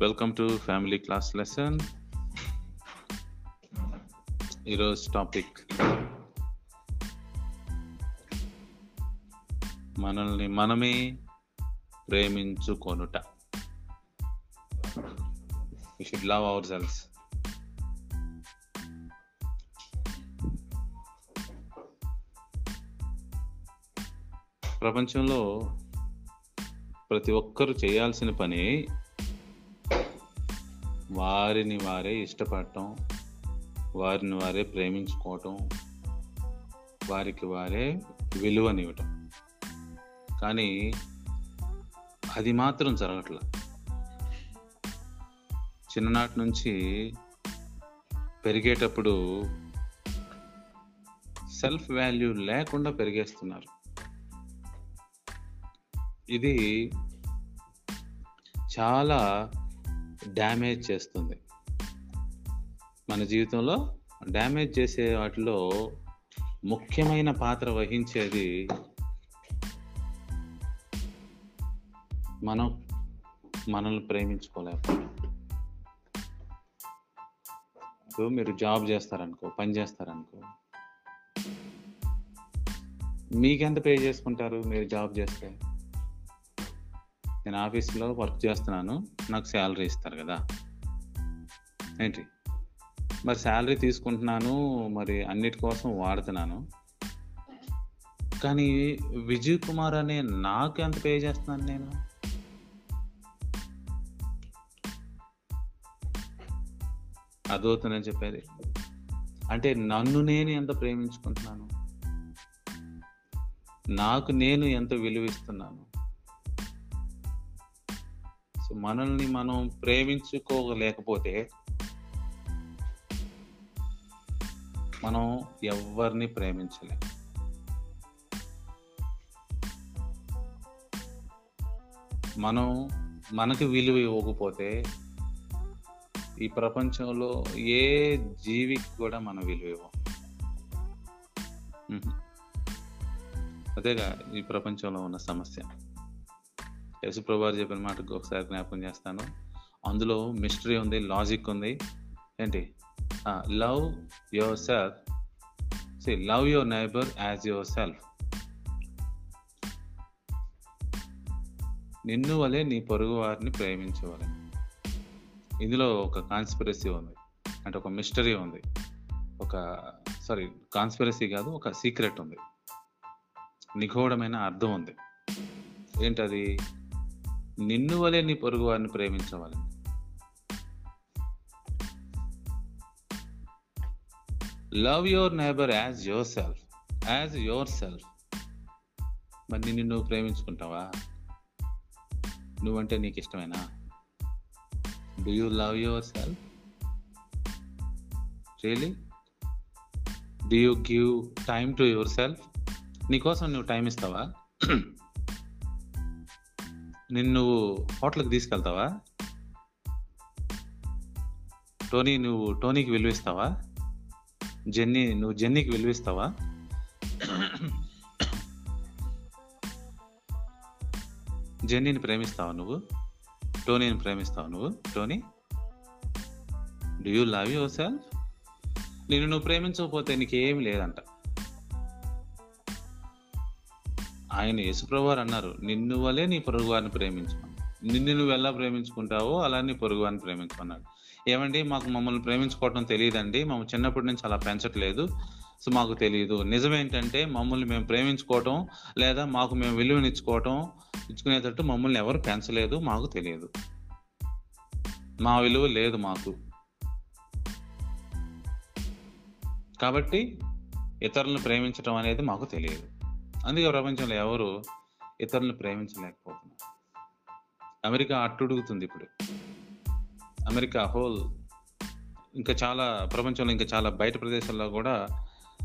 Welcome to family class lesson ఈరోజు topic మనల్ని మనమే ప్రేమించుకొనుట. We should love our selves ప్రపంచంలో ప్రతి ఒక్కరు చేయాల్సిన పని వారిని వారే ఇష్టపడటం వారిని వారే ప్రేమించుకోవటం వారికి వారే విలువనివ్వటం. కానీ అది మాత్రం జరగట్ల. చిన్ననాటి నుంచి పెరిగేటప్పుడు సెల్ఫ్ వాల్యూ లేకుండా పెరిగేస్తున్నారు. ఇది చాలా డ్యామేజ్ చేస్తుంది. మన జీవితంలో డ్యామేజ్ చేసే వాటిలో ముఖ్యమైన పాత్ర వహించేది మనం మనల్ని ప్రేమించుకోలేకపోవడం. మీరు జాబ్ చేస్తారనుకో పని చేస్తారనుకో మీకెంత పే చేసుకుంటారు మీరు జాబ్ చేస్తే? నేను ఆఫీస్లో వర్క్ చేస్తున్నాను నాకు శాలరీ ఇస్తారు కదా. ఏంటి? మరి శాలరీ తీసుకుంటున్నాను మరి అన్నిటి కోసం వాడుతున్నాను. కానీ విజయ్ కుమార్ అనే నాకు ఎంత పే చేస్తున్నాను నేను? అదవుతుందని చెప్పేది. అంటే నన్ను నేను ఎంత ప్రేమించుకుంటున్నాను? నాకు నేను ఎంత విలువిస్తున్నాను? సో మనల్ని మనం ప్రేమించుకోలేకపోతే మనం ఎవరిని ప్రేమించలేం. మనం మనకి విలువ ఇవ్వకపోతే ఈ ప్రపంచంలో ఏ జీవికి కూడా మనం విలువ ఇవ్వం. అదేగా ఈ ప్రపంచంలో ఉన్న సమస్య. యశుప్రభు చెప్పిన మాటకు ఒకసారి జ్ఞాపకం చేస్తాను. అందులో మిస్టరీ ఉంది లాజిక్ ఉంది. ఏంటి? Love yourself see love your neighbour as yourself నిన్ను వలె నీ పొరుగు వారిని ప్రేమించవాలి. ఇందులో ఒక కాన్స్పిరసీ ఉంది. అంటే ఒక మిస్టరీ ఉంది. ఒక సారీ కాన్స్పిరసీ కాదు ఒక సీక్రెట్ ఉంది. నిగూఢమైన అర్థం ఉంది. ఏంటది? నిన్ను వలె నీ పొరుగు వారిని ప్రేమించవాలి love your neighbour as yourself as yourself మరి నిన్ను నువ్వు ప్రేమించుకుంటావా? నువ్వంటే నీకు ఇష్టమేనా do you love yourself really do you give time to yourself నీకోసం నువ్వు టైం ఇస్తావా? నిన్ను నువ్వు హోటల్కి తీసుకెళ్తావా? టోనీ నువ్వు టోనీకి విలువిస్తావా? జెన్నీ నువ్వు జెన్నీకి విలువిస్తావా? జెన్నీని ప్రేమిస్తావా నువ్వు? టోనీని ప్రేమిస్తావా నువ్వు? Tony do you love yourself నేను నువ్వు ప్రేమించకపోతే నీకేం లేదంట. ఆయన యేసుప్రభువారు అన్నారు నిన్ను వలే నీ పొరుగువారిని ప్రేమించమని నిన్ను నువ్వు ఎలా ప్రేమించుకుంటావో అలా నీ పొరుగువారిని ప్రేమించుకున్నాడు ఏమండి మాకు మమ్మల్ని ప్రేమించుకోవటం తెలియదండి. మేము చిన్నప్పటి నుంచి అలా పెంచట్లేదు. సో మాకు తెలియదు నిజమేంటంటే మమ్మల్ని మేము ప్రేమించుకోవటం లేదా మాకు మేము విలువనిచ్చుకోవటం ఇచ్చుకునేటట్టు మమ్మల్ని ఎవరు పెంచలేదు మాకు తెలియదు. మా విలువ లేదు మాకు. కాబట్టి ఇతరులను ప్రేమించడం అనేది మాకు తెలియదు. అందుకే ప్రపంచంలో ఎవరు ఇతరులను ప్రేమించలేకపోతున్నారు. అమెరికా అట్టుడుగుతుంది ఇప్పుడు. అమెరికా హోల్ ఇంకా చాలా ప్రపంచంలో ఇంకా చాలా బయట ప్రదేశాల్లో కూడా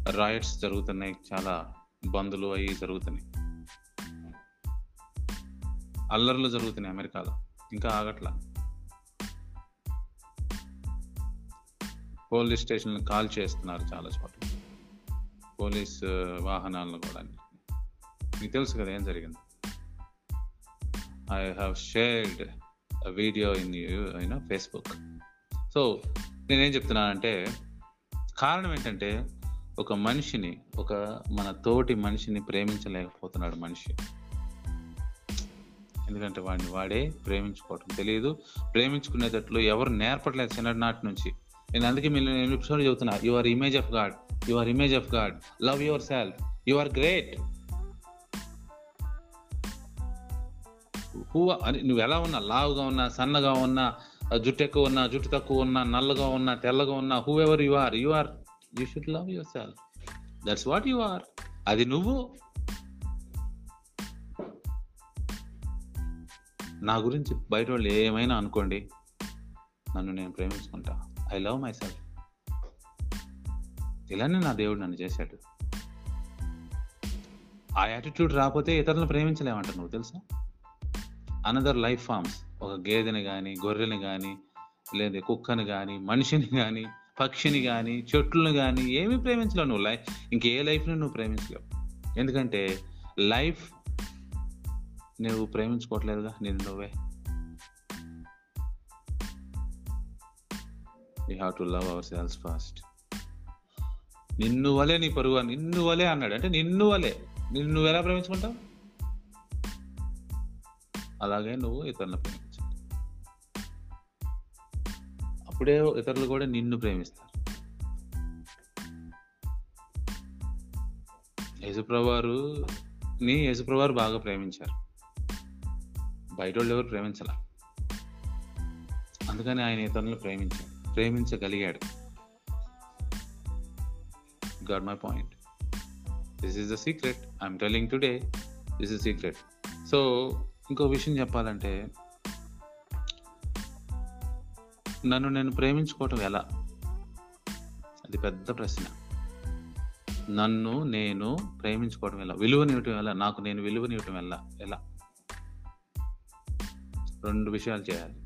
రాయట్స్ జరుగుతున్నాయి చాలా బందులు అవి జరుగుతున్నాయి. అల్లర్లు జరుగుతున్నాయి అమెరికాలో ఇంకా ఆగట్లా. పోలీస్ స్టేషన్లు కాల్ చేస్తున్నారు చాలా చోట్ల. పోలీస్ వాహనాలను కూడా మీకు తెలుసు కదా ఏం జరిగింది? I have shared video in you know Facebook so నేనేం చెప్తున్నానంటే కారణం ఏంటంటే ఒక మనిషిని ఒక మన తోటి మనిషిని ప్రేమించలేకపోతున్నాడు మనిషి. ఎందుకంటే వాడిని వాడే ప్రేమించుకోవటం తెలియదు ప్రేమించుకునేటట్లు ఎవరు నేర్పట్లేదు చిన్ననాటి నుంచి. నేను అందుకే మీరు ఎపిసోడ్ చెబుతున్నా. You are image of God you are image of God love yourself you are great who అని నువ్వు ఎలా ఉన్నా లావుగా ఉన్నా సన్నగా ఉన్నా జుట్టు ఎక్కువ ఉన్నా జుట్టు తక్కువ ఉన్నా నల్లగా ఉన్నా తెల్లగా ఉన్నా whoever you are you are you should love yourself that's what you are అది నువ్వు. నా గురించి బయట వాళ్ళు ఏమైనా అనుకోండి నన్ను నేను ప్రేమించుకుంటా. ఐ లవ్ మై సెల్ఫ్ ఇలానే నా దేవుడు నన్ను చేశాడు. ఆ యాటిట్యూడ్ రాకపోతే ఇతరులను ప్రేమించలేమంట నువ్వు తెలుసా? Another life forms. ఒక గేదెని కానీ గొర్రెని కానీ లేదా కుక్కని కానీ మనిషిని కానీ పక్షిని కానీ చెట్లను కానీ ఏమీ ప్రేమించలేవు నువ్వు. లైఫ్ ఇంకే లైఫ్ని నువ్వు ప్రేమించలేవు. ఎందుకంటే లైఫ్ నువ్వు ప్రేమించుకోవట్లేదుగా నేను నువ్వే. You have to love ourselves first నిన్ను వలే నీ పరుగు నిన్ను వలే అన్నాడు. అంటే నిన్ను వలే. నిన్ను నువ్వు ఎలా ప్రేమించుకుంటావు? అలాగే నువ్వు ఇతరులను ప్రేమించాలి. అప్పుడే ఇతరులు కూడా నిన్ను ప్రేమిస్తారు. యేసుప్రవారు ని యేసుప్రవారు బాగా ప్రేమించారు. బయట వాళ్ళు ఎవరు ప్రేమించాల? అందుకని ఆయన ఇతరులను ప్రేమించాడు ప్రేమించగలిగాడు. God my point. This is the secret. I'm telling today this is secret. So ఇంకో విషయం చెప్పాలంటే నన్ను నేను ప్రేమించుకోవటం ఎలా? అది పెద్ద ప్రశ్న. నన్ను నేను ప్రేమించుకోవటం ఎలా? విలువనివ్వటం ఎలా? నాకు నేను విలువనివ్వటం ఎలా? ఎలా? రెండు విషయాలు చేయాలి.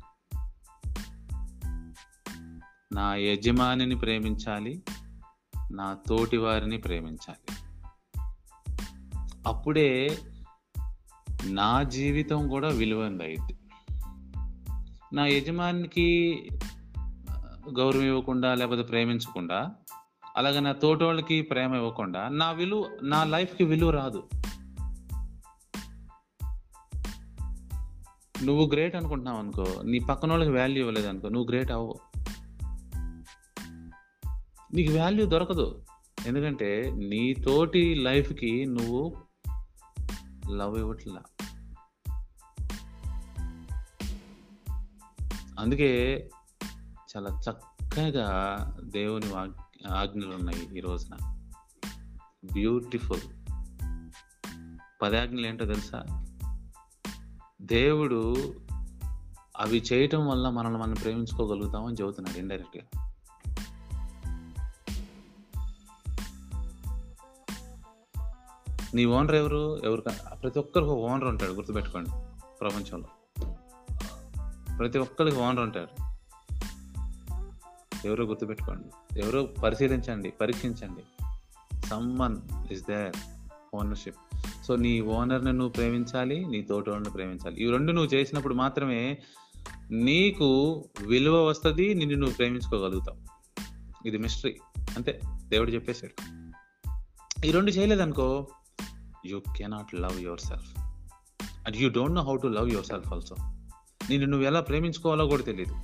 నా యజమానిని ప్రేమించాలి నా తోటి వారిని ప్రేమించాలి. అప్పుడే నా జీవితం కూడా విలువంది అయింది నా యజమానికి గౌరవం ఇవ్వకుండా లేకపోతే ప్రేమించకుండా అలాగే నా తోటోళ్ళకి వాళ్ళకి ప్రేమ ఇవ్వకుండా నా విలువ నా లైఫ్కి విలువ రాదు. నువ్వు గ్రేట్ అనుకుంటున్నావు అనుకో నీ పక్కన వాళ్ళకి వాల్యూ ఇవ్వలేదు అనుకో నువ్వు గ్రేట్ అవ్వు నీకు వాల్యూ దొరకదు. ఎందుకంటే నీ తోటి లైఫ్కి నువ్వు లవ్ ఇవ్వట్లా. అందుకే చాలా చక్కగా దేవుని ఆజ్ఞలు ఉన్నాయి ఈ రోజున. బ్యూటిఫుల్ పదాజ్ఞలు ఏంటో తెలుసా? దేవుడు అవి చేయటం వల్ల మనల్ని మనం ప్రేమించుకోగలుగుతామని చెబుతున్నాడు ఇండైరెక్ట్గా. నీ ఓనర్ ఎవరు? ఎవరు ప్రతి ఒక్కరికి ఓనర్ ఉంటాడు గుర్తుపెట్టుకోండి ప్రపంచంలో. ప్రతి ఒక్కరికి ఓనర్ ఉంటాడు. ఎవరో గుర్తుపెట్టుకోండి ఎవరో పరిశీలించండి పరీక్షించండి. Someone is there ownership so నీ ఓనర్ని నువ్వు ప్రేమించాలి నీ తోటి ప్రేమించాలి. ఈ రెండు నువ్వు చేసినప్పుడు మాత్రమే నీకు విలువ వస్తుంది నిన్ను నువ్వు ప్రేమించుకోగలుగుతావు. ఇది మిస్టరీ అంతే దేవుడు చెప్పేశాడు. ఈ రెండు చేయలేదనుకో you cannot love yourself and you don't know how to love yourself also నేను నువ్వు ఎలా ప్రేమించుకోవాలో కూడా తెలియదు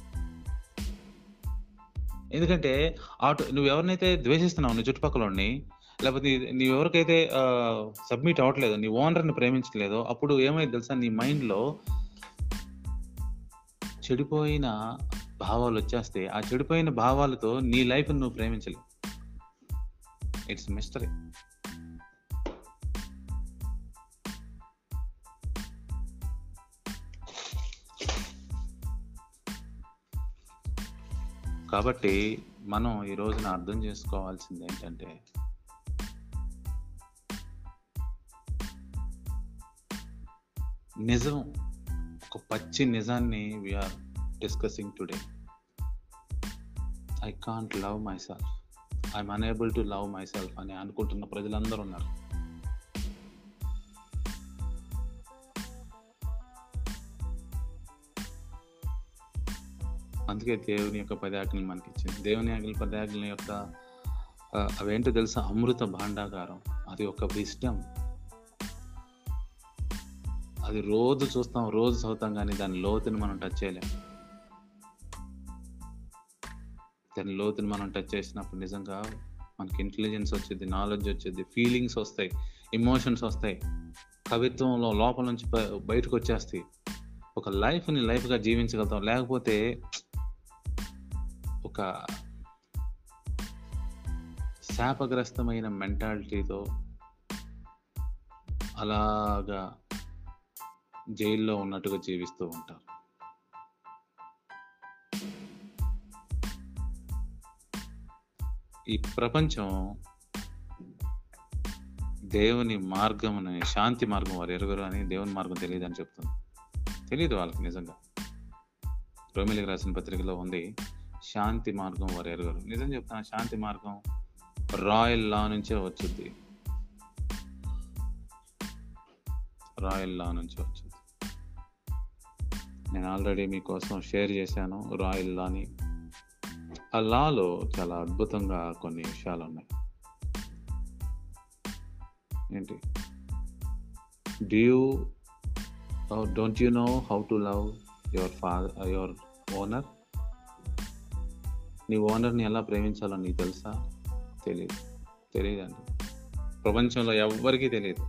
ఎందుకంటే ఆటో నువ్వు ఎవరినైతే ద్వేషిస్తున్నావు నీ చుట్టుపక్కల లేకపోతే నీ ఎవరికైతే సబ్మిట్ అవ్వట్లేదు నీ ఓనర్ని ప్రేమించలేదో అప్పుడు ఏమైంది తెలుసా? నీ మైండ్లో చెడిపోయిన భావాలు వచ్చేస్తే ఆ చెడిపోయిన భావాలతో నీ లైఫ్ నువ్వు ప్రేమించలేవు. ఇట్స్ మిస్టరీ కాబట్టి మనం ఈ రోజున అర్థం చేసుకోవాల్సింది ఏంటంటే నిజం ఒక పచ్చి నిజాన్ని we're discussing today I can't love myself I'm unable to love myself అని అనుకుంటున్న ప్రజలందరూ ఉన్నారు. అందుకే దేవుని యొక్క పది మనకి ఇచ్చింది దేవుని ఆజ్ఞల పది యొక్క అవేంటో తెలుసా? అమృత భాండాగారం అది ఒక విస్టమ్ అది రోజు చూస్తాం రోజు చదువుతాం కానీ దాని లోతుని మనం టచ్ చేయలేం. దాని లోతుని మనం టచ్ చేసినప్పుడు నిజంగా మనకి ఇంటెలిజెన్స్ వచ్చింది నాలెడ్జ్ వచ్చింది ఫీలింగ్స్ వస్తాయి ఎమోషన్స్ వస్తాయి. కవిత్వంలో లోపల నుంచి బయటకు వచ్చేస్తాయి. ఒక లైఫ్ని లైఫ్గా జీవించగలుగుతాం. లేకపోతే ఒక శాపగ్రస్తమైన మెంటాలిటీతో అలాగా జైల్లో ఉన్నట్టుగా జీవిస్తూ ఉంటారు. ఈ ప్రపంచం దేవుని మార్గం అని శాంతి మార్గం వారు ఎరుగురు అని దేవుని మార్గం తెలియదు అని చెప్తుంది. తెలియదు వాళ్ళకి నిజంగా. రోమిలికి రాసిన పత్రికలో ఉంది. శాంతి మార్గం వారు ఎరగరు. నిజం చెప్తాను శాంతి మార్గం రాయల్ లా నుంచే వచ్చింది రాయల్ లా నుంచి వచ్చింది. నేను ఆల్రెడీ మీకోసం షేర్ చేశాను రాయల్ లాని. ఆ లాలో చాలా అద్భుతంగా కొన్ని విషయాలు ఉన్నాయి ఏంటి do you don't you know how to love your father your owner నీ ఓనర్ని ఎలా ప్రేమించాలో నీకు తెలుసా? తెలియదు తెలియదండి ప్రపంచంలో ఎవ్వరికీ తెలియదు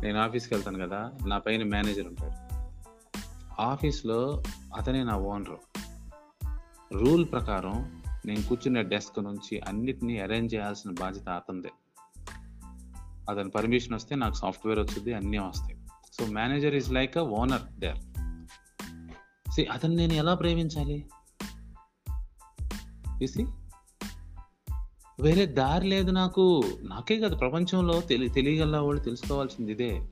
నేను ఆఫీస్కి వెళ్తాను కదా నా పైన మేనేజర్ ఉంటాడు. ఆఫీస్లో అతనే నా ఓనర్. రూల్ ప్రకారం నేను కూర్చున్న డెస్క్ నుంచి అన్నిటినీ అరేంజ్ చేయాల్సిన బాధ్యత అతనిదే. అతని పర్మిషన్ వస్తే నాకు సాఫ్ట్వేర్ వచ్చింది అన్నీ వస్తాయి. So manager is like a owner there. See అతను నేను ఎలా ప్రేమించాలి? ఇసి వేరే దారి లేదు నాకు. నాకే కదా ప్రపంచంలో తెలి తెలియగల వాళ్ళు తెలుసుకోవాల్సింది ఇదే.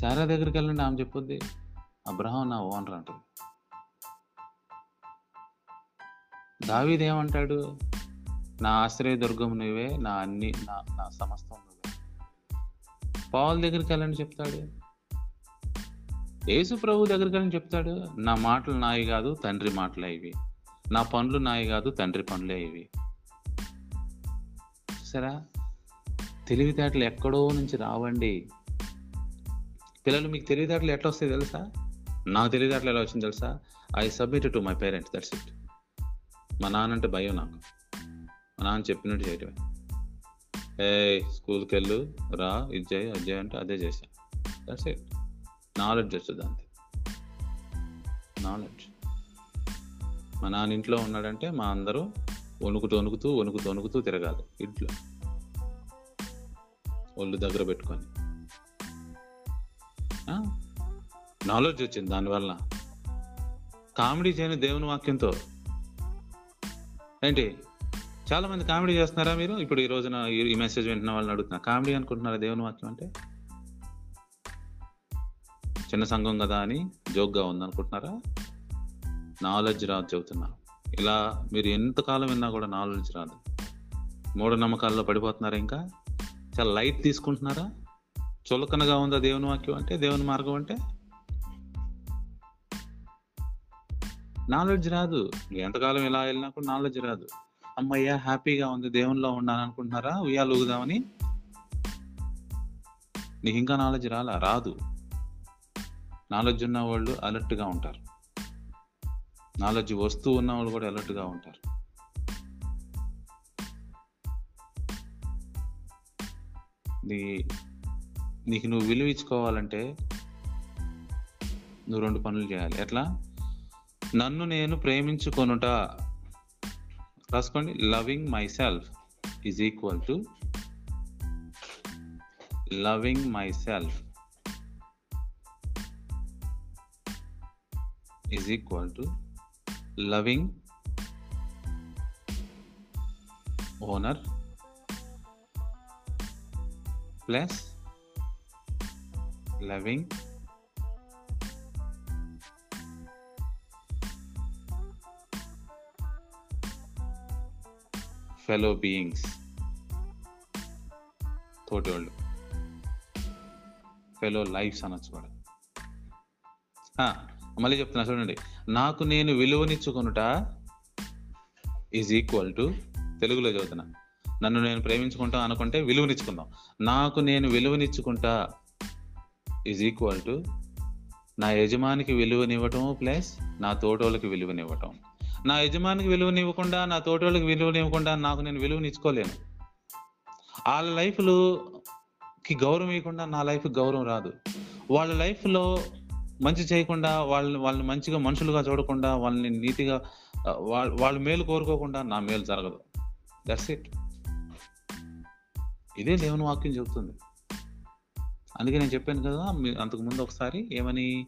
శారా దగ్గరికి వెళ్ళండి ఆమె చెప్పొద్ది. అబ్రహం నా ఓనర్ అంటుంది. దావిదేమంటాడు నా ఆశ్రయ దుర్గం నువ్వే నా అన్ని నా నా సమస్తం నువ్వే. పావుల దగ్గరికి వెళ్ళండి చెప్తాడు. యేసు ప్రభు దగ్గరికి చెప్తాడు నా మాటలు నాయి కాదు తండ్రి మాటలే ఇవి. నా పనులు నాయి కాదు తండ్రి పనులే ఇవి. సరా తెలివితేటలు ఎక్కడో నుంచి రావండి. పిల్లలు మీకు తెలివితేటలు ఎట్లా వస్తాయి తెలుసా? నాకు తెలివితేటలు ఎలా వచ్చింది తెలుసా? I submit to my parents that's it. మా నాన్న అంటే భయం నాకు. మా నాన్న చెప్పినట్టు చేయటమే. ఏ స్కూల్కి వెళ్ళు రా ఇది చేయి అది చేయి అంటే అదే చేశాను దట్స్ ఇట్. నాలెడ్జ్ వచ్చేది అంతే. నాలెడ్జ్ మా నాన్న ఇంట్లో ఉన్నాడంటే మా అందరూ వణుకుతూ వణుకుతూ వణుకుతూ వణుకుతూ తిరగాలి ఇంట్లో. ఒళ్ళు దగ్గర పెట్టుకొని. నాలెడ్జ్ వచ్చింది దానివల్ల. కామెడీ చేయని దేవుని వాక్యంతో. ఏంటి? చాలామంది కామెడీ చేస్తున్నారా మీరు? ఇప్పుడు ఈ రోజున ఈ మెసేజ్ వింటున్న వాళ్ళని అడుగుతున్నా. కామెడీ అనుకుంటున్నారా దేవుని వాక్యం అంటే? చిన్న సంఘం కదా అని జోక్గా ఉందనుకుంటున్నారా? నాలెడ్జ్ రాదు చెబుతున్నా. ఇలా మీరు ఎంతకాలం విన్నా కూడా నాలెడ్జ్ రాదు. మూఢనమ్మకాల్లో పడిపోతున్నారా ఇంకా? చాలా లైట్ తీసుకుంటున్నారా? చులకనగా ఉందా దేవుని వాక్యం అంటే దేవుని మార్గం అంటే? నాలెడ్జ్ రాదు. ఎంతకాలం ఇలా వెళ్ళినా కూడా నాలెడ్జ్ రాదు. అమ్మయ్య హ్యాపీగా ఉంది దేవునిలో ఉన్నాను అనుకుంటున్నారా ఉయ్యాలు ఊగుదామని నీకు ఇంకా నాలెడ్జ్ రాలా? రాదు. నాలెడ్జ్ ఉన్న వాళ్ళు అలర్ట్గా ఉంటారు. నాలెడ్జ్ వస్తూ ఉన్న వాళ్ళు కూడా అలర్ట్గా ఉంటారు. నీ నీకు నువ్వు విలువ ఇచ్చుకోవాలంటే నువ్వు రెండు పనులు చేయాలి. ఎట్లా? నన్ను నేను ప్రేమించుకొనుట. రాసుకోండి. Loving myself is equal to loving myself is equal to loving owner plus loving fellow beings తోటి వాళ్ళు. ఫెలో లైఫ్స్ అనొచ్చు కూడా ఆ, మళ్ళీ చెప్తున్నా చూడండి. నాకు నేను విలువనిచ్చుకొనుట ఈజ్ ఈక్వల్ టు తెలుగులో చదువుతున్నా. నన్ను నేను ప్రేమించుకుంటా అనుకుంటే విలువనిచ్చుకుందాం. నాకు నేను విలువనిచ్చుకుంటా ఈజ్ ఈక్వల్ టు నా యజమానికి విలువనివ్వటం ప్లస్ నా తోటోళ్ళకి విలువనివ్వటం. నా యజమానికి విలువనివ్వకుండా నా తోటోళ్ళకి విలువనివ్వకుండా నాకు నేను విలువనిచ్చుకోలేను. వాళ్ళ లైఫ్లోకి గౌరవం ఇవ్వకుండా నా లైఫ్ గౌరవం రాదు. వాళ్ళ లైఫ్లో మంచి చేయకుండా వాళ్ళని వాళ్ళని మంచిగా మనుషులుగా చూడకుండా వాళ్ళని నీతిగా వాళ్ళ వాళ్ళ మేలు కోరుకోకుండా నా మేలు జరగదు. దట్స్ ఇట్ ఇదే దేవుని వాక్యం చెబుతుంది. అందుకే నేను చెప్పాను కదా మీ- అంతకు ముందు ఒకసారి ఏమని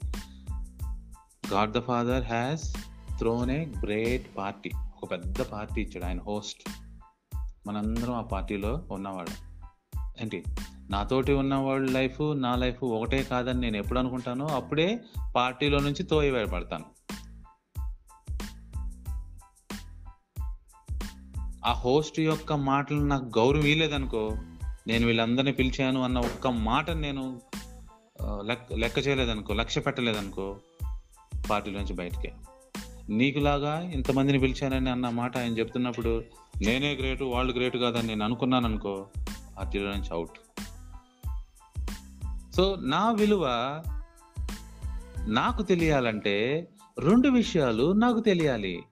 God the father has thrown a great party ఒక పెద్ద పార్టీ ఇచ్చాడు ఆయన హోస్ట్ మనందరం ఆ పార్టీలో ఉన్నవాడు ఏంటి? నాతోటి ఉన్న వాళ్ళ లైఫ్ నా లైఫ్ ఒకటే కాదని నేను ఎప్పుడు అనుకుంటానో అప్పుడే పార్టీలో నుంచి తోయవేయబడతాను ఆ హోస్ట్ యొక్క మాటలు నాకు గౌరవం ఇవ్వలేదనుకో నేను వీళ్ళందరినీ పిలిచాను అన్న ఒక్క మాట నేను లెక్క లెక్క చేయలేదనుకో లక్ష్య పెట్టలేదనుకో పార్టీలో నుంచి బయటకే. నీకులాగా ఇంతమందిని పిలిచానని అన్న మాట ఆయన చెప్తున్నప్పుడు నేనే గ్రేటు వాళ్ళు గ్రేట్ కాదని నేను అనుకున్నాను అనుకో పార్టీలో నుంచి అవుట్. సో నా విలువ నాకు తెలియాలంటే రెండు విషయాలు నాకు తెలియాలి.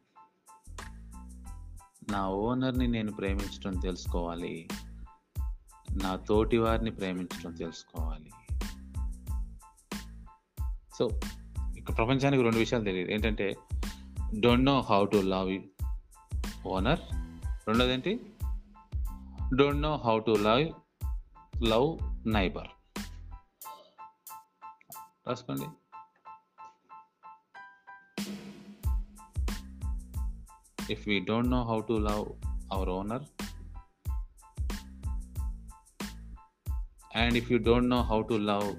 నా ఓనర్ని నేను ప్రేమించడం తెలుసుకోవాలి. నా తోటి వారిని ప్రేమించడం తెలుసుకోవాలి. సో ఇక ప్రపంచానికి రెండు విషయాలు తెలియదు. ఏంటంటే don't know how to love owner రెండోది ఏంటి? don't know how to love love neighbour రాసుకోండి if we don't know how to love our owner and if you don't know how to love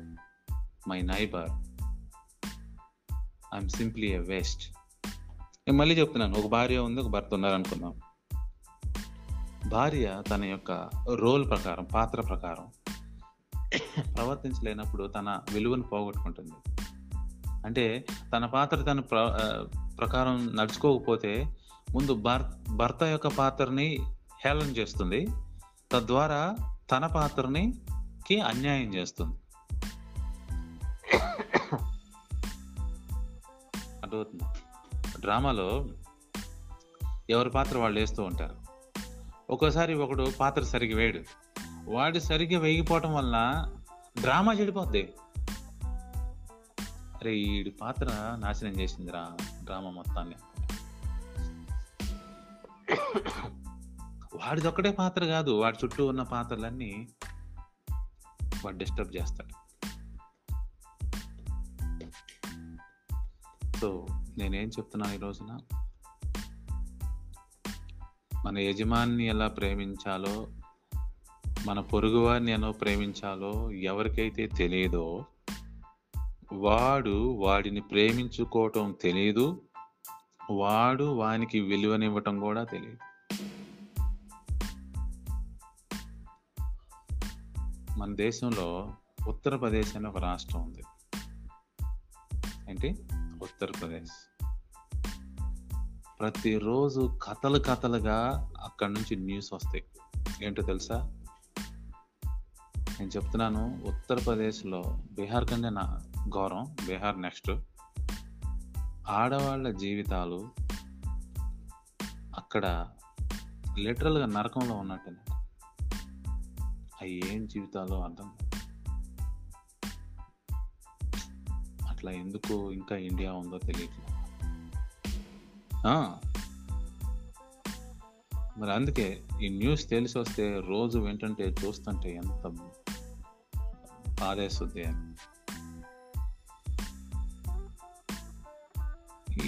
my neighbor i'm simply a waste నేను మళ్ళీ చెప్తున్నాను ఒక భార్య ఉంది ఒక భర్త ఉన్నారు అనుకుందాం భార్య తన యొక్క రోల్ ప్రకారం పాత్ర ప్రకారం ప్రవర్తించలేనప్పుడు తన విలువను పోగొట్టుకుంటుంది. అంటే తన పాత్ర తన ప్ర ప్రకారం నడుచుకోకపోతే ముందు భర్ భర్త యొక్క పాత్రని హేళన చేస్తుంది. తద్వారా తన పాత్రని కి అన్యాయం చేస్తుంది. అర్థమవుతుంది? డ్రామాలో ఎవరి పాత్ర వాళ్ళు వేస్తూ ఉంటారు? ఒక్కోసారి ఒకడు పాత్ర సరిగ్గా వేయడు. వాడు సరిగ్గా వేగిపోవటం వల్ల డ్రామా చెడిపోద్ది. అరే ఈడు పాత్ర నాశనం చేసిందిరా డ్రామా మొత్తాన్ని. వాడిది పాత్ర కాదు వాడి చుట్టూ ఉన్న పాత్రలన్నీ వాడు డిస్టర్బ్ చేస్తాడు. సో నేనేం చెప్తున్నాను ఈ రోజున? మన యజమాన్ని ఎలా ప్రేమించాలో మన పొరుగువారిని ఎలా ప్రేమించాలో ఎవరికైతే తెలియదో వాడు వాడిని ప్రేమించుకోవటం తెలియదు వాడు వానికి విలువనివ్వటం కూడా తెలియదు మన దేశంలో ఉత్తరప్రదేశ్ అనే ఒక రాష్ట్రం ఉంది. ఏంటి? ఉత్తరప్రదేశ్. ప్రతిరోజు కథలు కథలుగా అక్కడి నుంచి న్యూస్ వస్తాయి. ఏంటో తెలుసా? నేను చెప్తున్నాను ఉత్తరప్రదేశ్లో బీహార్ కంటే నా ఘోరం బీహార్ నెక్స్ట్. ఆడవాళ్ళ జీవితాలు అక్కడ లిటరల్గా నరకంలో ఉన్నట్టు అవి ఏం జీవితాలు అర్థం అట్లా ఎందుకు ఇంకా ఇండియా ఉందో తెలియదు మరి అందుకే ఈ న్యూస్ తెలిసి వస్తే రోజు వింటుంటే చూస్తుంటే ఎంత బాధేస్తుంది అని.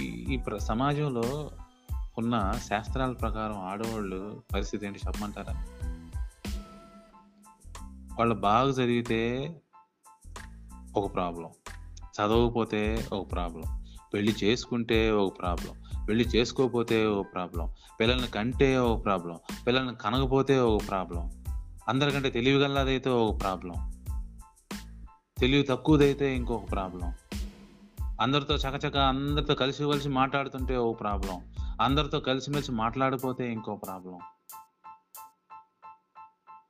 ఈ ప్ర సమాజంలో ఉన్న శాస్త్రాల ప్రకారం ఆడవాళ్ళు పరిస్థితి ఏంటి చెప్పమంటారా? వాళ్ళు బాగా చదివితే ఒక ప్రాబ్లం చదవకపోతే ఒక ప్రాబ్లం పెళ్ళి చేసుకుంటే ఒక ప్రాబ్లం పెళ్ళి చేసుకోకపోతే ఓ ప్రాబ్లం పిల్లల్ని కంటే ఒక ప్రాబ్లం పిల్లల్ని కనకపోతే ఒక ప్రాబ్లం అందరికంటే తెలివిగలదైతే ఒక ప్రాబ్లం తెలివి తక్కువదైతే ఇంకొక ప్రాబ్లం. అందరితో చకచక అందరితో కలిసి కలిసి మాట్లాడుతుంటే ఓ ప్రాబ్లం అందరితో కలిసిమెలిసి మాట్లాడిపోతే ఇంకో ప్రాబ్లం.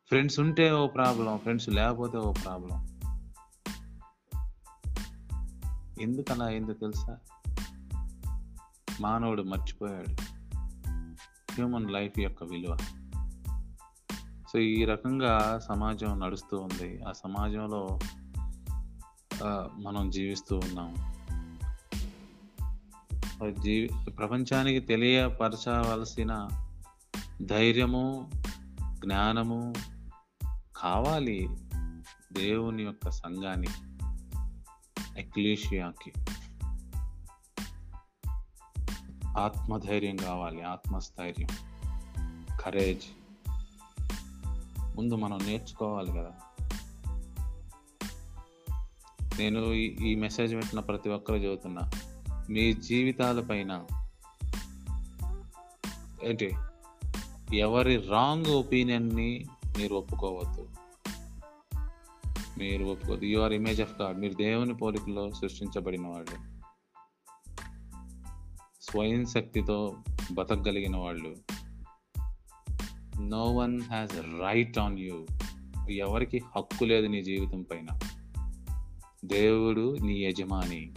ఫ్రెండ్స్ ఉంటే ఓ ప్రాబ్లం ఫ్రెండ్స్ లేకపోతే ఓ ప్రాబ్లం. ఎందుకలా ఏందో అయిందో తెలుసా? మానవుడు మర్చిపోయాడు. హ్యూమన్ లైఫ్ యొక్క విలువ. సో ఈ రకంగా సమాజం నడుస్తూ ఉంది. ఆ సమాజంలో మనం జీవిస్తూ ఉన్నాం. జీవి ప్రపంచానికి తెలియపరచవలసిన ధైర్యము జ్ఞానము కావాలి దేవుని యొక్క సంఘానికి ఎక్లీషియాకి. ఆత్మధైర్యం కావాలి ఆత్మస్థైర్యం కరేజ్ ముందు మనం నేర్చుకోవాలి కదా. నేను ఈ- ఈ మెసేజ్ పెట్టిన ప్రతి ఒక్కరు చదువుతున్నా మీ జీవితాల పైన ఏంటి? ఎవరి రాంగ్ ఒపీనియన్ని మీరు ఒప్పుకోవద్దు. మీరు ఒప్పుకోవద్దు. You are image of God మీరు దేవుని పోలికలో సృష్టించబడిన వాళ్ళు. స్వయం శక్తితో బతకగలిగిన వాళ్ళు no one has right on you ఎవరికి హక్కు లేదు నీ జీవితం పైన. దేవుడు నీ యజమాని.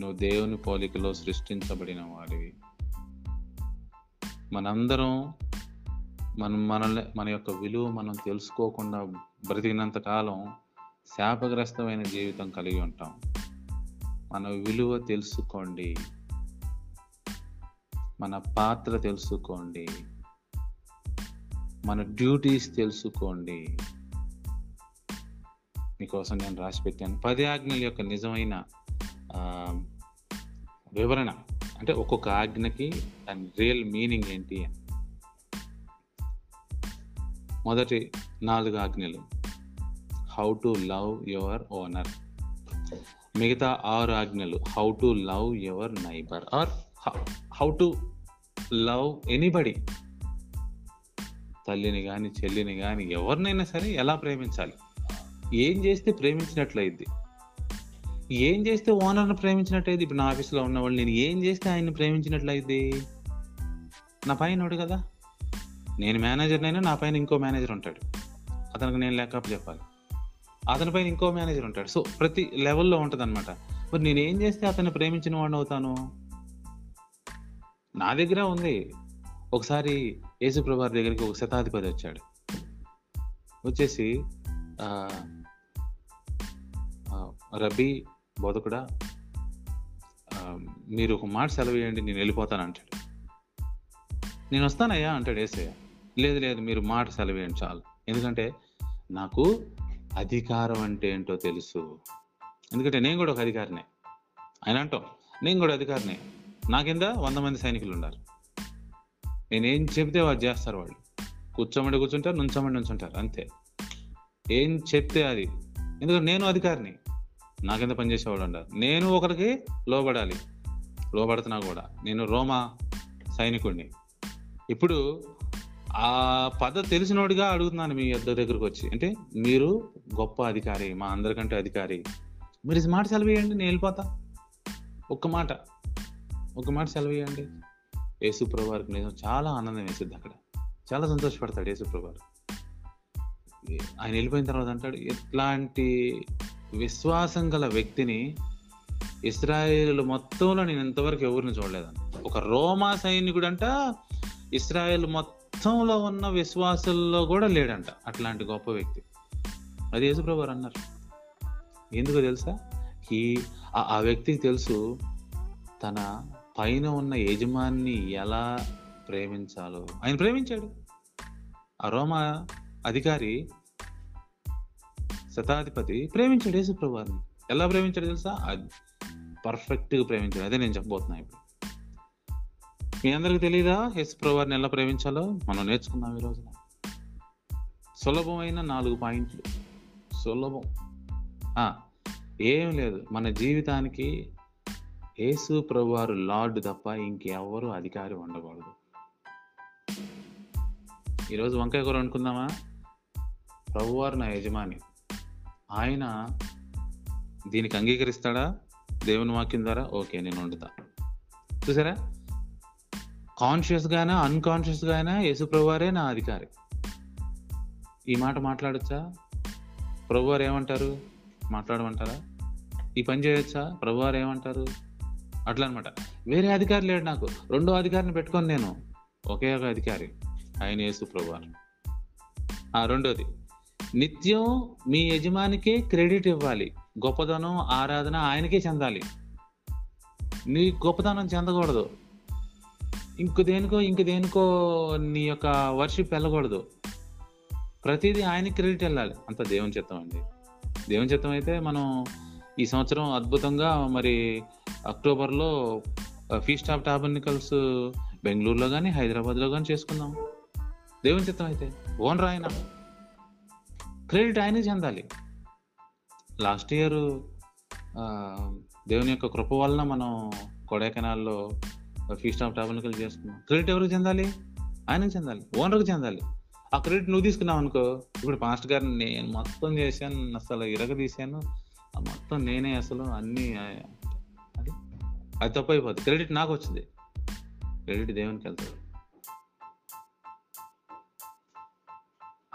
నువ్వు దేవుని పోలికలో సృష్టించబడిన వాడివి. మనందరం మనం మనల్ని మన యొక్క విలువ మనం తెలుసుకోకుండా బ్రతికినంత కాలం శాపగ్రస్తమైన జీవితం కలిగి ఉంటాం. మన విలువ తెలుసుకోండి. మన పాత్ర తెలుసుకోండి. మన డ్యూటీస్ తెలుసుకోండి. మీకోసం నేను రాసి పెట్టాను. పది ఆజ్ఞల యొక్క నిజమైన వివరణ. అంటే ఒక్కొక్క ఆజ్ఞకి దాని రియల్ మీనింగ్ ఏంటి? అని మొదటి నాలుగు ఆజ్ఞలు. How to love your owner మిగతా ఆరు ఆజ్ఞలు. How to love your neighbour or how to love anybody తల్లిని కానీ చెల్లిని కానీ ఎవరినైనా సరే ఎలా ప్రేమించాలి? ఏం చేస్తే ప్రేమించినట్లయిద్ది? ఏం చేస్తే ఓనర్ని ప్రేమించినట్టయితే ఇప్పుడు నా ఆఫీస్లో ఉన్నవాళ్ళు నేను ఏం చేస్తే ఆయన్ని ప్రేమించినట్లయిద్ది? నా పైన కదా? నేను మేనేజర్నైనా నా పైన ఇంకో మేనేజర్ ఉంటాడు. అతనికి నేను లెక్కప్ చెప్పాలి. అతని పైన ఇంకో మేనేజర్ ఉంటాడు. సో ప్రతి లెవెల్లో ఉంటుంది అనమాట మరి నేను ఏం చేస్తే అతన్ని ప్రేమించిన వాడిని అవుతాను? నా దగ్గర ఉంది. ఒకసారి యేసుప్రభార్ దగ్గరికి ఒక శతాధిపతి వచ్చాడు. వచ్చేసి రబీ బోధకుడా మీరు ఒక మాట సెలవు ఇవ్వండి నేను వెళ్ళిపోతాను అంటాడు. నేను వస్తానయ్యా అంటాడు ఏసయ్య లేదు లేదు మీరు మాట సెలవు ఇవ్వండి చాలు. ఎందుకంటే నాకు అధికారం అంటే ఏంటో తెలుసు. ఎందుకంటే నేను కూడా ఒక అధికారినే. ఆయన అంటాం నేను కూడా అధికారినే. నా కింద వంద మంది సైనికులు ఉన్నారు నేనేం చెప్తే వాళ్ళు చేస్తారు వాళ్ళు. కూర్చోమంటే కూర్చుంటారు నుంచోమంటే నుంచుంటారు అంతే. ఏం చెప్తే అది. ఎందుకంటే నేను అధికారిని. నా కింద పనిచేసేవాడు ఉండాలి నేను ఒకరికి లోబడాలి. లోబడుతున్నా కూడా. నేను రోమా సైనికుడిని ఇప్పుడు ఆ పద తెలిసినోడిగా అడుగుతున్నాను మీ ఇద్దరు దగ్గరకు వచ్చి. అంటే మీరు గొప్ప అధికారి మా అందరికంటే అధికారి. మీరు ఈ మాట సెలవు ఇవ్వండి నేను వెళ్ళిపోతా. ఒక్క మాట. ఒక్క మాట సెలవు ఇవ్వండి యేసుప్రభు వారికి నిజం చాలా ఆనందం వేసిద్ది అక్కడ. చాలా సంతోషపడతాడు యేసుప్రభు వారు ఆయన వెళ్ళిపోయిన తర్వాత అంటాడు ఇట్లాంటి విశ్వాసం గల వ్యక్తిని ఇస్రాయేల్ మొత్తంలో నేను ఇంతవరకు ఎవరిని చూడలేదని ఒక రోమా సైనికుడు అంట ఇస్రాయేల్ మొత్తంలో ఉన్న విశ్వాసుల్లో కూడా లేడంట అట్లాంటి గొప్ప వ్యక్తి. అది యేసుప్రభు అన్నారు. ఎందుకు తెలుసా? ఈ ఆ- వ్యక్తికి తెలుసు తన పైన ఉన్న యజమాన్ని ఎలా ప్రేమించాలో. ఆయన ప్రేమించాడు. ఆ రోమా అధికారి శతాధిపతి ప్రేమించాడు యేసుప్రభు వారిని ఎలా ప్రేమించాడు తెలుసా? పర్ఫెక్ట్గా ప్రేమించాడు. అదే నేను చెప్పబోతున్నా ఇప్పుడు. మీ అందరికి తెలియదా యేసుప్రభు వారిని ఎలా ప్రేమించాలో? మనం నేర్చుకుందాం ఈ రోజున. సులభమైన నాలుగు పాయింట్లు. సులభం. ఏం లేదు. మన జీవితానికి యేసు ప్రభువారు లార్డ్ తప్ప ఇంకెవరు అధికారి ఉండకూడదు. ఈరోజు వంకాయ కూర అనుకుందామా ప్రభువారు నా యజమాని. ఆయన దీనికి అంగీకరిస్తాడా? దేవుని వాక్యం ద్వారా? ఓకే నేను వండుతా. చూసారా? కాన్షియస్ గానా అన్కాన్షియస్ గానా యేసుప్రభువారే నా అధికారి. ఈ మాట మాట్లాడొచ్చా? ప్రభువారు ఏమంటారు? మాట్లాడమంటారా? ఈ పని చేయొచ్చా? ప్రభువారు ఏమంటారు? అట్లా అనమాట వేరే అధికారి లేడు నాకు. రెండో అధికారిని పెట్టుకొని నేను ఒకే ఒక అధికారి. ఆయన యేసు ప్రభువారు ఆ రెండోది. నిత్యం మీ యజమానికే క్రెడిట్ ఇవ్వాలి. గొప్పదనం ఆరాధన ఆయనకే చెందాలి. నీ గొప్పతనం చెందకూడదు. ఇంక దేనికో ఇంక దేనికో నీ యొక్క వర్షిప్ వెళ్ళకూడదు. ప్రతిదీ ఆయన క్రెడిట్ వెళ్ళాలి. అంత దేవుని చిత్తం అండి. దేవుని చిత్తం అయితే మనం ఈ సంవత్సరం అద్భుతంగా మరి అక్టోబర్లో ఫీస్ట్ ఆఫ్ టాబర్నికల్స్ బెంగళూరులో కానీ హైదరాబాద్లో కానీ చేసుకుందాం. దేవుని చిత్తం అయితే. ఓనర్ ఆయన. క్రెడిట్ ఆయనే చెందాలి. లాస్ట్ ఇయర్ దేవుని యొక్క కృప వలన మనం కొడైకెనాల్లో ఫీస్ట్ ఆఫ్ టాబర్నికల్ చేసుకున్నాం. క్రెడిట్ ఎవరికి చెందాలి? ఆయనకు చెందాలి. ఓనర్కి చెందాలి. ఆ క్రెడిట్ నువ్వు తీసుకున్నావు అనుకో ఇప్పుడు పాస్ట్ గారిని నేను మొత్తం చేశాను అసలు ఇరగ తీశాను. మొత్తం నేనే అసలు అన్నీ అది అది తప్పు అయిపోద్ది క్రెడిట్ నాకు వచ్చింది. క్రెడిట్ దేవునికి వెళ్తాడు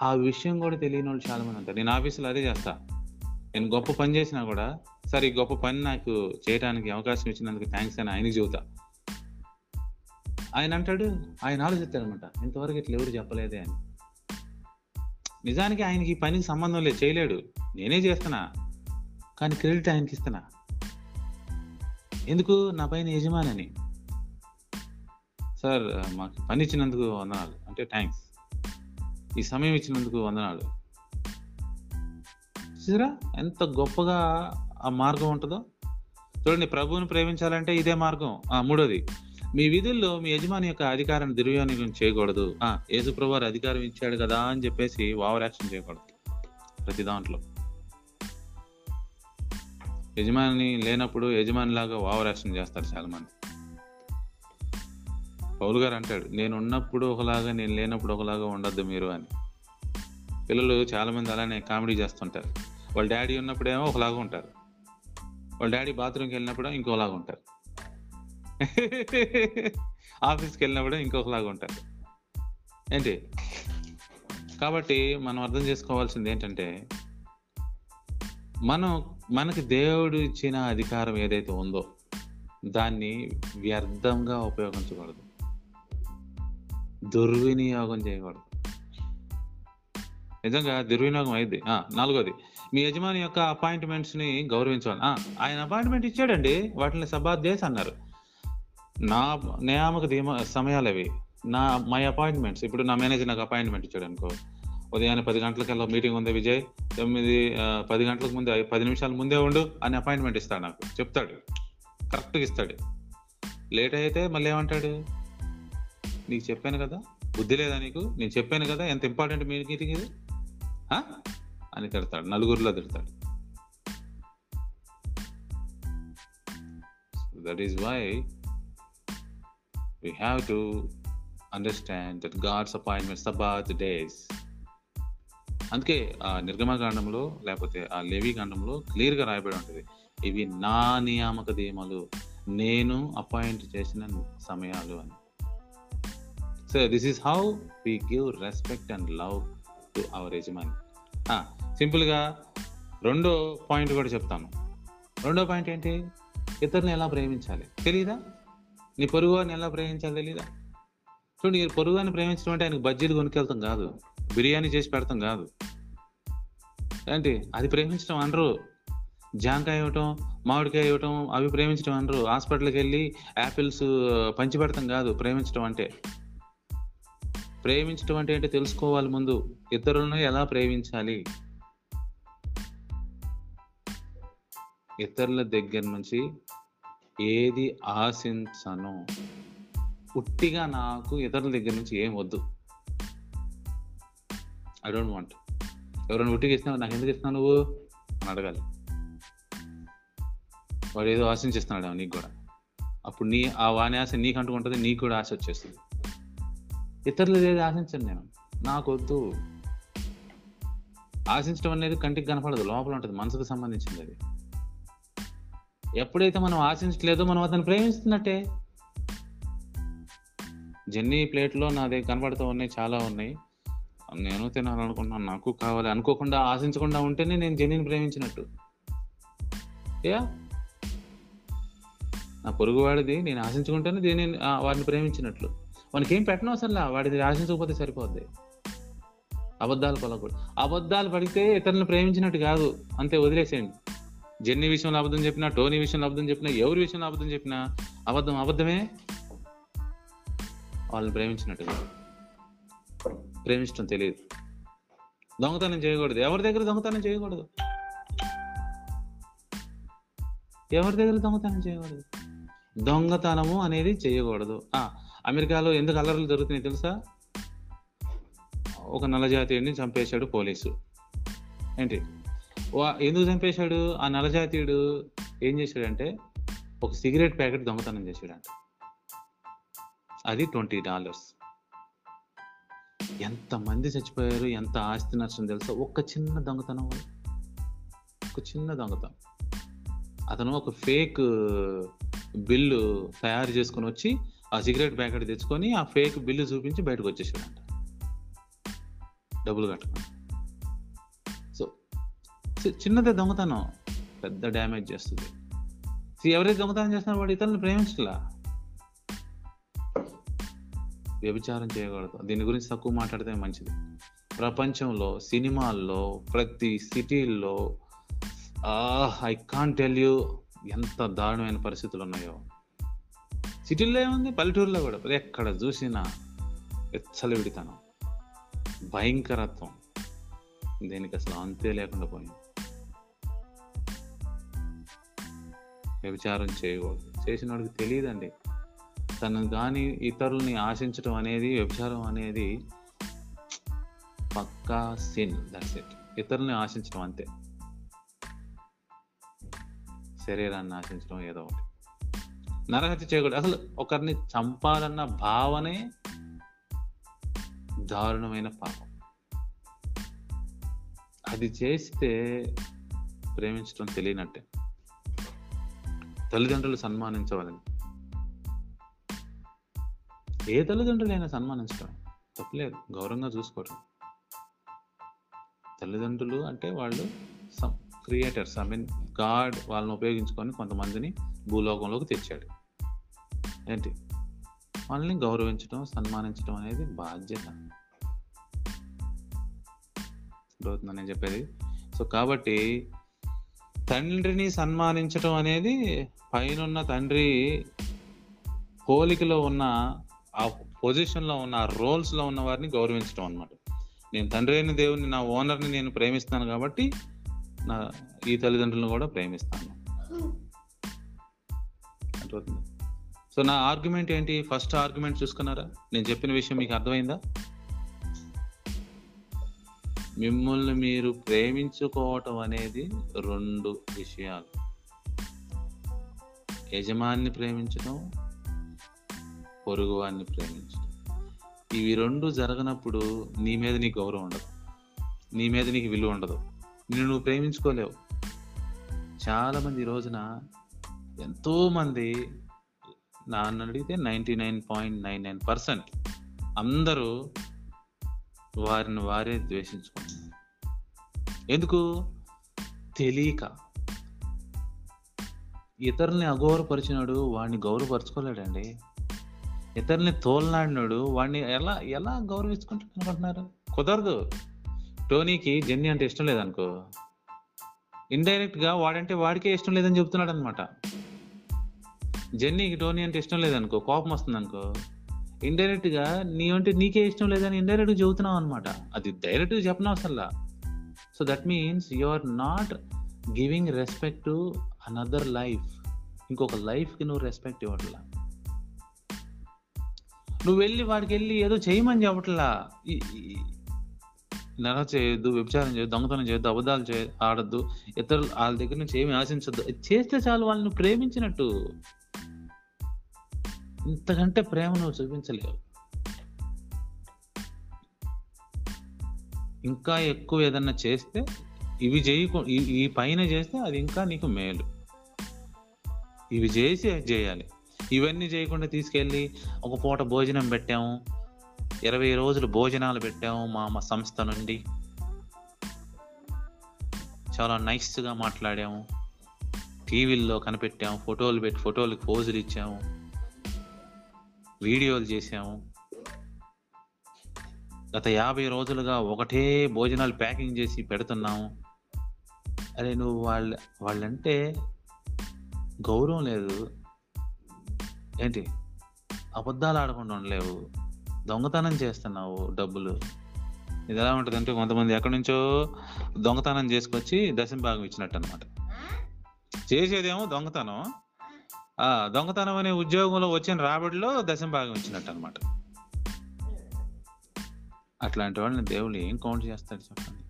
ఆ విషయం కూడా తెలియని వాళ్ళు చాలామంది ఉంటారు. నేను ఆఫీసులో అదే చేస్తా. నేను గొప్ప పని చేసినా కూడా సరే ఈ గొప్ప పని నాకు చేయడానికి అవకాశం ఇచ్చినందుకు థ్యాంక్స్ అని ఆయనకి చెబుతా. ఆయన అంటాడు ఆయన ఆలోచిస్తాడనమాట ఇంతవరకు ఇట్లా ఎవరు చెప్పలేదే అని. నిజానికి ఆయనకి ఈ పనికి సంబంధం లేదు చేయలేడు. నేనే చేస్తున్నా కానీ క్రెడిట్ ఆయనకి ఇస్తున్నా. ఎందుకు? నా పైన యజమాని సార్ మాకు పని ఇచ్చినందుకు వందనాలు. అంటే థ్యాంక్స్ ఈ సమయం ఇచ్చినందుకు వందనాలు. చూసారా? ఎంత గొప్పగా ఆ మార్గం ఉంటుందో. చూడండి ప్రభువుని ప్రేమించాలంటే ఇదే మార్గం. ఆ మూడోది. మీ విధుల్లో మీ యజమాని యొక్క అధికారాన్ని దుర్వినియోగం చేయకూడదు. ఆ యేసుప్రభు వారు అధికారం ఇచ్చాడు కదా అని చెప్పేసి ఓవర్ యాక్షన్ చేయకూడదు ప్రతి దాంట్లో. యజమాని లేనప్పుడు యజమాని లాగా ఓవర్ యాక్షన్ చేస్తారు చాలా మంది పౌలు గారు అంటాడు నేను ఉన్నప్పుడు ఒకలాగా నేను లేనప్పుడు ఒకలాగా ఉండొద్దు మీరు అని. పిల్లలు చాలామంది అలానే కామెడీ చేస్తుంటారు. వాళ్ళ డాడీ ఉన్నప్పుడేమో ఒకలాగా ఉంటారు. వాళ్ళ డాడీ బాత్రూమ్కి వెళ్ళినప్పుడు ఇంకోలాగా ఉంటారు. ఆఫీస్కి వెళ్ళినప్పుడు ఇంకొకలాగా ఉంటారు. ఏంటి? కాబట్టి మనం అర్థం చేసుకోవాల్సింది ఏంటంటే మనం మనకి దేవుడు ఇచ్చిన అధికారం ఏదైతే ఉందో దాన్ని వ్యర్థంగా ఉపయోగించకూడదు. దుర్వినియోగం చేయకూడదు. నిజంగా దుర్వినియోగం అయింది. నాలుగోది. మీ యజమాని యొక్క అపాయింట్మెంట్స్ని గౌరవించాలి ఆయన అపాయింట్మెంట్ ఇచ్చాడండి. వాటిని సబాద్ చేసి అన్నారు. నా నియామక ధీమ సమయాలు అవి నా మై అపాయింట్మెంట్స్. ఇప్పుడు నా మేనేజర్ నాకు అపాయింట్మెంట్ ఇచ్చాడు అనుకో ఉదయాన్నే పది గంటలకల్లా మీటింగ్ ఉంది విజయ్. తొమ్మిది పది గంటలకు ముందే పది నిమిషాల ముందే ఉండు అని అపాయింట్మెంట్ ఇస్తాడు నాకు. చెప్తాడు. కరెక్ట్గా ఇస్తాడు. లేట్ అయితే మళ్ళీ ఏమంటాడు? నీకు చెప్పాను కదా? బుద్ధి లేదా నీకు? నేను చెప్పాను కదా? ఎంత ఇంపార్టెంట్ మీటింగ్ ఇది? అని తిడతాడు. నలుగురిలో తిడతాడు. That is why we have to understand that God's appointments about days అందుకే ఆ నిర్గమకాండంలో లేకపోతే ఆ లేవి కాండంలో క్లియర్గా రాయబడి ఉంటుంది. ఇవి నా నియామక నియమాలు. నేను అపాయింట్ చేసిన సమయాలు అని. So this is how we give respect and love to our యజమాని. సింపుల్గా రెండో పాయింట్ కూడా చెప్తాను. రెండో పాయింట్ ఏంటి? ఇతరుని ఎలా ప్రేమించాలి? తెలీదా? నీ పొరుగు వారిని ఎలా ప్రేమించాలి తెలీదా? చూడండి ఈ పొరుగు వారిని ప్రేమించడం అంటే ఆయనకు బజ్జీలు కొనుకెళ్తాం కాదు. బిర్యానీ చేసి పెడతాం కాదు. ఏంటి? అది ప్రేమించడం అనరు. జాంకాయ ఇవ్వటం మామిడికాయ ఇవ్వటం అవి ప్రేమించడం అనరు. హాస్పిటల్కి వెళ్ళి యాపిల్స్ పంచి పెడతాం కాదు ప్రేమించడం అంటే. ప్రేమించడం అంటే ఏంటో తెలుసుకోవాలి ముందు. ఇతరులను ఎలా ప్రేమించాలి? ఇతరుల దగ్గర నుంచి ఏది ఆశించను? ఉట్టిగా నాకు ఇతరుల దగ్గర నుంచి ఏం వద్దు. ఐ డోంట్ వాంట్ ఎవరైనా ఉట్టిగా ఇస్తున్నావు? నాకు ఎందుకు ఇస్తున్నావు నువ్వు? అని అడగాలి. వాడు ఏదో ఆశించిస్తున్నాడు నీకు కూడా. అప్పుడు నీ ఆ వాని ఆశ నీకు అంటుకుంటుంది నీకు కూడా ఆశ వచ్చేస్తుంది. ఇతరులు ఏది ఆశించను నేను. నాకు వద్దు. ఆశించడం అనేది కంటికి కనపడదు లోపల ఉంటుంది మనసుకు సంబంధించింది అది. ఎప్పుడైతే మనం ఆశించట్లేదో మనం అతను ప్రేమిస్తున్నట్టే. జెన్నీ ప్లేట్లో నా దగ్గర కనబడుతూ ఉన్నాయి చాలా ఉన్నాయి. నేను తినాలనుకున్నాను నాకు కావాలి అనుకోకుండా ఆశించకుండా ఉంటేనే నేను జెన్నీని ప్రేమించినట్టు. యా. నా పొరుగు వాడిది నేను ఆశించుకుంటేనే దీన్ని వాడిని ప్రేమించినట్లు. వానికి ఏం పెట్టను అసలు వాడిది ఆశించకపోతే సరిపోద్ది. అబద్ధాలు పలకూడదు అబద్ధాలు పడితే ఇతరులను ప్రేమించినట్టు కాదు. అంతే వదిలేసేయండి. జెన్నీ విషయంలో అబద్ధం చెప్పినా టోనీ విషయంలో అబద్ధం చెప్పినా ఎవరి విషయంలో అబద్ధం చెప్పినా అబద్ధం అబద్ధమే? వాళ్ళని ప్రేమించినట్టు ప్రేమించడం తెలియదు. దొంగతనం చేయకూడదు. ఎవరి దగ్గర దొంగతనం చేయకూడదు? ఎవరి దగ్గర దొంగతనం చేయకూడదు? దొంగతనము అనేది చేయకూడదు. అమెరికాలో ఎందుకు అల్లర్లు జరుగుతున్నాయి తెలుసా? ఒక నల్లజాతీయుడిని చంపేశాడు పోలీసు. ఏంటి? ఎందుకు చంపేశాడు? ఆ నలజాతీయుడు ఏం చేశాడంటే ఒక సిగరెట్ ప్యాకెట్ దొంగతనం చేశాడంట. అది ట్వంటీ డాలర్స్. ఎంత మంది చచ్చిపోయారు? ఎంత ఆస్తి నష్టం తెలుసా? ఒక్క చిన్న దొంగతనం వల్ల. ఒక చిన్న దొంగతనం. అతను ఒక ఫేక్ బిల్లు తయారు చేసుకొని వచ్చి ఆ సిగరెట్ ప్యాకెట్ తెచ్చుకొని ఆ ఫేక్ బిల్లు చూపించి బయటకు వచ్చేసాడంట. డబ్బులు కట్టుకొని చిన్నదే దొంగతనం. పెద్ద డ్యామేజ్ చేస్తుంది. ఎవరైతే దొంగతనం చేస్తున్నారో వాడు ఇతరులను ప్రేమించలా వ్యభిచారం చేయకూడదు. దీని గురించి తక్కువ మాట్లాడితే మంచిది. ప్రపంచంలో సినిమాల్లో ప్రతి సిటీల్లో ఐ కాన్ టెల్ యూ ఎంత దారుణమైన పరిస్థితులు ఉన్నాయో. సిటీల్లో ఏముంది? పల్లెటూరులో కూడా. ఎక్కడ చూసినా విడితనం భయంకరత్వం. దీనికి అసలు అంతే లేకుండా పోయింది. వ్యభిచారం చేయకూడదు. చేసిన వాడికి తెలియదండి. తను కానీ ఇతరుల్ని ఆశించడం అనేది వ్యభిచారం అనేది పక్కా సిన్ దట్స్ ఇట్ ఇతరుల్ని ఆశించడం అంతే. శరీరాన్ని ఆశించడం ఏదో ఒకటి. నరహత్య చేయకూడదు. అసలు ఒకరిని చంపాలన్న భావనే దారుణమైన పాపం. అది చేస్తే ప్రేమించడం తెలియనట్టే. తల్లిదండ్రులు సన్మానించవాలని ఏ తల్లిదండ్రులైనా సన్మానించడం తప్పలేదు. గౌరవంగా చూసుకోవడం తల్లిదండ్రులు అంటే వాళ్ళు some creators. I mean God వాళ్ళని ఉపయోగించుకొని కొంతమందిని భూలోకంలోకి తెచ్చాడు. ఏంటి? వాళ్ళని గౌరవించడం సన్మానించడం అనేది బాధ్యత. అర్థమవుతుందా నేను చెప్పేది. సో కాబట్టి తండ్రిని సన్మానించటం అనేది పైనున్న తండ్రి పోలికలో ఉన్న ఆ పొజిషన్లో ఉన్న ఆ రోల్స్లో ఉన్న వారిని గౌరవించడం అనమాట నేను తండ్రి అయిన దేవుని నా ఓనర్ని నేను ప్రేమిస్తాను కాబట్టి నా ఈ తల్లిదండ్రులను కూడా ప్రేమిస్తాను. సో నా ఆర్గ్యుమెంట్ ఏంటి? ఫస్ట్ ఆర్గ్యుమెంట్ చూసుకున్నారా? నేను చెప్పిన విషయం మీకు అర్థమైందా? మిమ్మల్ని మీరు ప్రేమించుకోవటం అనేది రెండు విషయాలు. యజమాన్ని ప్రేమించడం పొరుగువాన్ని ప్రేమించడం ఇవి రెండు జరగనప్పుడు నీ మీద నీకు గౌరవం ఉండదు. నీ మీద నీకు విలువ ఉండదు. నిన్ను నువ్వు ప్రేమించుకోలేవు. చాలామంది ఈ రోజున ఎంతోమంది నాన్న అడిగితే ninety nine point nine nine percent అందరూ వారిని వారే ద్వేషించుకుంటున్నారు. ఎందుకు? తెలియక. ఇతరుల్ని అగౌరవపరిచినాడు వాడిని గౌరవపరచుకోలేడండి. ఇతరుల్ని తోలనాడినాడు వాడిని ఎలా ఎలా గౌరవించుకుంటాడు అనుకుంటున్నారు కుదరదు. టోనీకి జెన్నీ అంటే ఇష్టం లేదనుకో. ఇండైరెక్ట్గా వాడంటే వాడికే ఇష్టం లేదని చెప్తున్నాడు అనమాట జెన్నీకి టోనీ అంటే ఇష్టం లేదనుకో కోపం వస్తుంది అనుకో ఇండైరెక్ట్గా నీ అంటే నీకే ఇష్టం లేదని ఇండైరెక్ట్గా చెబుతున్నావు అనమాట అది డైరెక్ట్గా చెప్పిన అసలు so that means you are not giving respect to another life ఇంకొక లైఫ్కి నువ్వు రెస్పెక్ట్ ఇవ్వట్లా. నువ్వు వెళ్ళి వాడికి వెళ్ళి ఏదో చేయమని చెప్పట్లా. నెల చేయొద్దు వ్యభిచారం చేయొద్దు దొంగతనం చేయొద్దు అబద్ధాలు చేయ ఆడద్దు ఇతరులు వాళ్ళ దగ్గర నుంచి ఏమి ఆశించొద్దు. చేస్తే చాలు వాళ్ళని ప్రేమించినట్టు. ఇంతకంటే ప్రేమ నువ్వు చూపించలేవు. ఇంకా ఎక్కువ ఏదన్నా చేస్తే ఇవి చేయకు ఈ- పైన చేస్తే అది ఇంకా నీకు మేలు. ఇవి చేసి చేయాలి ఇవన్నీ చేయకుండా తీసుకెళ్ళి ఒక పూట భోజనం పెట్టాము. ఇరవై రోజులు భోజనాలు పెట్టాము మా మా సంస్థ నుండి. చాలా నైస్గా మాట్లాడాము. టీవీల్లో కనిపెట్టాము ఫోటోలు పెట్టి ఫోటోలకు పోజులు ఇచ్చాము. వీడియోలు చేసాము గత యాభై రోజులుగా ఒకటే భోజనాలు ప్యాకింగ్ చేసి పెడుతున్నాము. అరే నువ్వు వాళ్ళ వాళ్ళంటే గౌరవం లేదు. ఏంటి? అబద్ధాలు ఆడకుండా ఉండలేవు. దొంగతనం చేస్తున్నావు డబ్బులు. ఇది ఎలా ఉంటుంది అంటే కొంతమంది ఎక్కడి నుంచో దొంగతనం చేసుకొచ్చి దశం భాగం ఇచ్చినట్టు అనమాట చేసేదేమో దొంగతనం. దొంగతనం అనే ఉద్యోగంలో వచ్చిన రాబడిలో దశం భాగం ఇచ్చినట్టు అనమాట అట్లాంటి వాళ్ళని దేవుడు ఏం కౌంట్ చేస్తాడు చెప్పండి?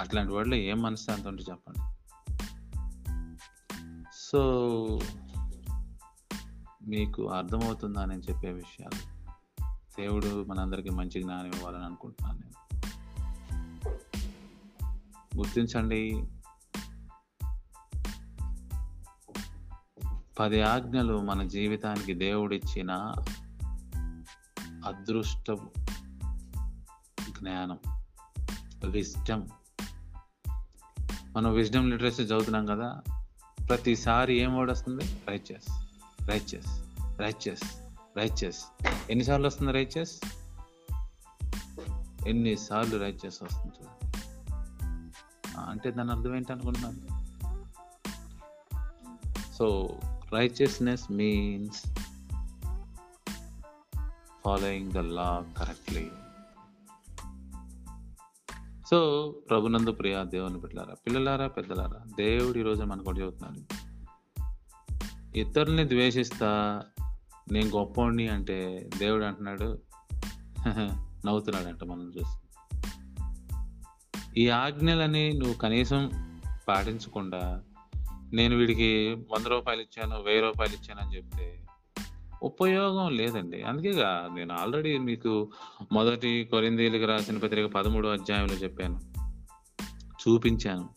అట్లాంటి వాళ్ళు ఏం మనశ్శాంతి ఉంటే చెప్పండి? సో మీకు అర్థమవుతుందా నేను చెప్పే విషయాలు? దేవుడు మనందరికీ మంచి జ్ఞానం ఇవ్వాలని అనుకుంటున్నాను నేను. గుర్తించండి పది ఆజ్ఞలు మన జీవితానికి దేవుడిచ్చిన అదృష్ట జ్ఞానం విజ్డమ్. మనం విజ్డమ్ లిటరేచర్ చదువుతున్నాం కదా ప్రతిసారి ఏం వర్డ్ వస్తుంది? రైచెస్ రైచెస్ రైచెస్ రైచెస్ ఎన్నిసార్లు వస్తుంది రైచెస్ ఎన్నిసార్లు రైచెస్ వస్తుంది చూడండి. అంటే దాని అర్థం ఏంటనుకుంటున్నాను so righteousness means following the law correctly so ప్రభునందు ప్రియ దేవుని బిడ్డలారా పిల్లలారా పెద్దలారా దేవుడు ఈరోజు మనకు ఒకటి చెబుతున్నాడు. ఇతరుల్ని ద్వేషిస్తా నేను గొప్పోడిని అంటే దేవుడు అంటున్నాడు. నవ్వుతున్నాడంట మనం చూసి. ఈ ఆజ్ఞలని నువ్వు కనీసం పాటించకుండా నేను వీడికి వంద రూపాయలు ఇచ్చాను వెయ్యి రూపాయలు ఇచ్చాను అని చెప్తే ఉపయోగం లేదండి. అందుకేగా నేను ఆల్రెడీ మీకు మొదటి కొరిందీలకు రాసిన పత్రిక పదమూడో అధ్యాయంలో చెప్పాను. చూపించాను.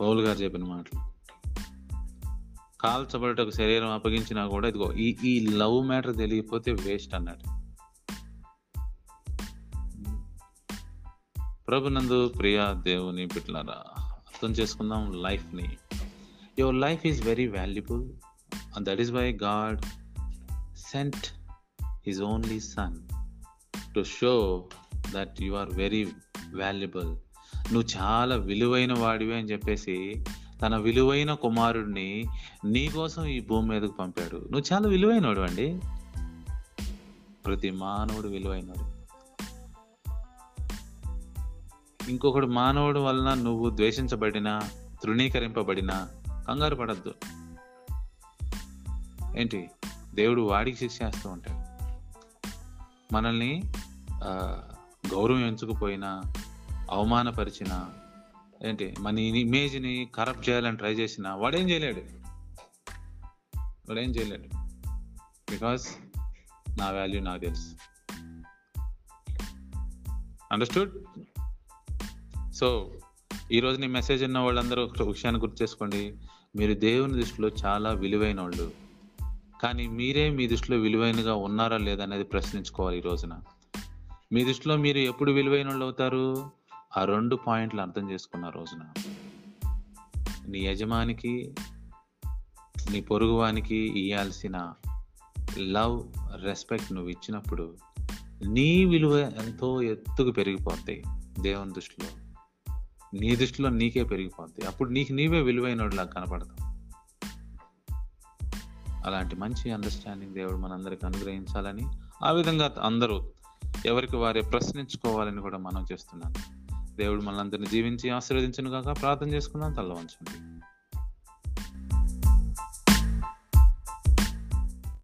పౌలు గారు చెప్పిన మాటలు. కాల్చబడటకు శరీరం అప్పగించినా కూడా ఇదిగో ఈ ఈ లవ్ మ్యాటర్ తెలియకపోతే వేస్ట్ అన్నాడు. ప్రభునందు ప్రియా దేవుని బిడ్డలారా అర్థం చేసుకుందాం లైఫ్ని. Your life is very valuable and that is why God sent his only son to show that you are very valuable నువ్వు చాలా విలువైన వాడివి అని చెప్పేసి తన విలువైన కుమారుడిని నీ కోసం ఈ భూమి మీదకు పంపాడు. నువ్వు చాలా విలువైనవాడు అండి. ప్రతి మానవుడు విలువైనడు ఇంకొకడు మానవుడు వలన నువ్వు ద్వేషించబడినా తృణీకరింపబడినా కంగారు పడద్దు. ఏంటి? దేవుడు వాడికి శిక్ష చేస్తూ ఉంటాడు. మనల్ని గౌరవం ఎంచుకుపోయినా అవమానపరిచిన ఏంటి? మన ఇమేజ్ని కరప్ట్ చేయాలని ట్రై చేసినా వాడేం చేయలేడు. వాడేం చేయలేడు. బికాస్ నా వాల్యూ నాకు తెలుసు. అండర్స్టూడ్ సో ఈరోజు నీ మెసేజ్ ఉన్న వాళ్ళందరూ ఒక విషయాన్ని గుర్తు చేసుకోండి. మీరు దేవుని దృష్టిలో చాలా విలువైన వాళ్ళు కానీ మీరే మీ దృష్టిలో విలువైనగా ఉన్నారా లేదా అనేది ప్రశ్నించుకోవాలి ఈ రోజున. మీ దృష్టిలో మీరు ఎప్పుడు విలువైన వాళ్ళు అవుతారు? ఆ రెండు పాయింట్లు అర్థం చేసుకున్న రోజున. నీ యజమానికి నీ పొరుగువానికి ఇవ్వాల్సిన లవ్ రెస్పెక్ట్ నువ్వు ఇచ్చినప్పుడు నీ విలువ ఎంతో ఎత్తుకు పెరిగిపోతాయి దేవుని దృష్టిలో. నీ దృష్టిలో నీకే పెరిగిపోద్ది. అప్పుడు నీకు నీవే విలువైనలా కనపడతావు. అలాంటి మంచి అండర్స్టాండింగ్ దేవుడు మనందరికి అనుగ్రహించాలని ఆ విధంగా అందరూ ఎవరికి వారే ప్రశ్నించుకోవాలని కూడా మనం చేస్తున్నాను. దేవుడు మనందరిని జీవించి ఆశీర్వదించను కాక ప్రార్థన చేసుకుందాం. తల్ల వంచండి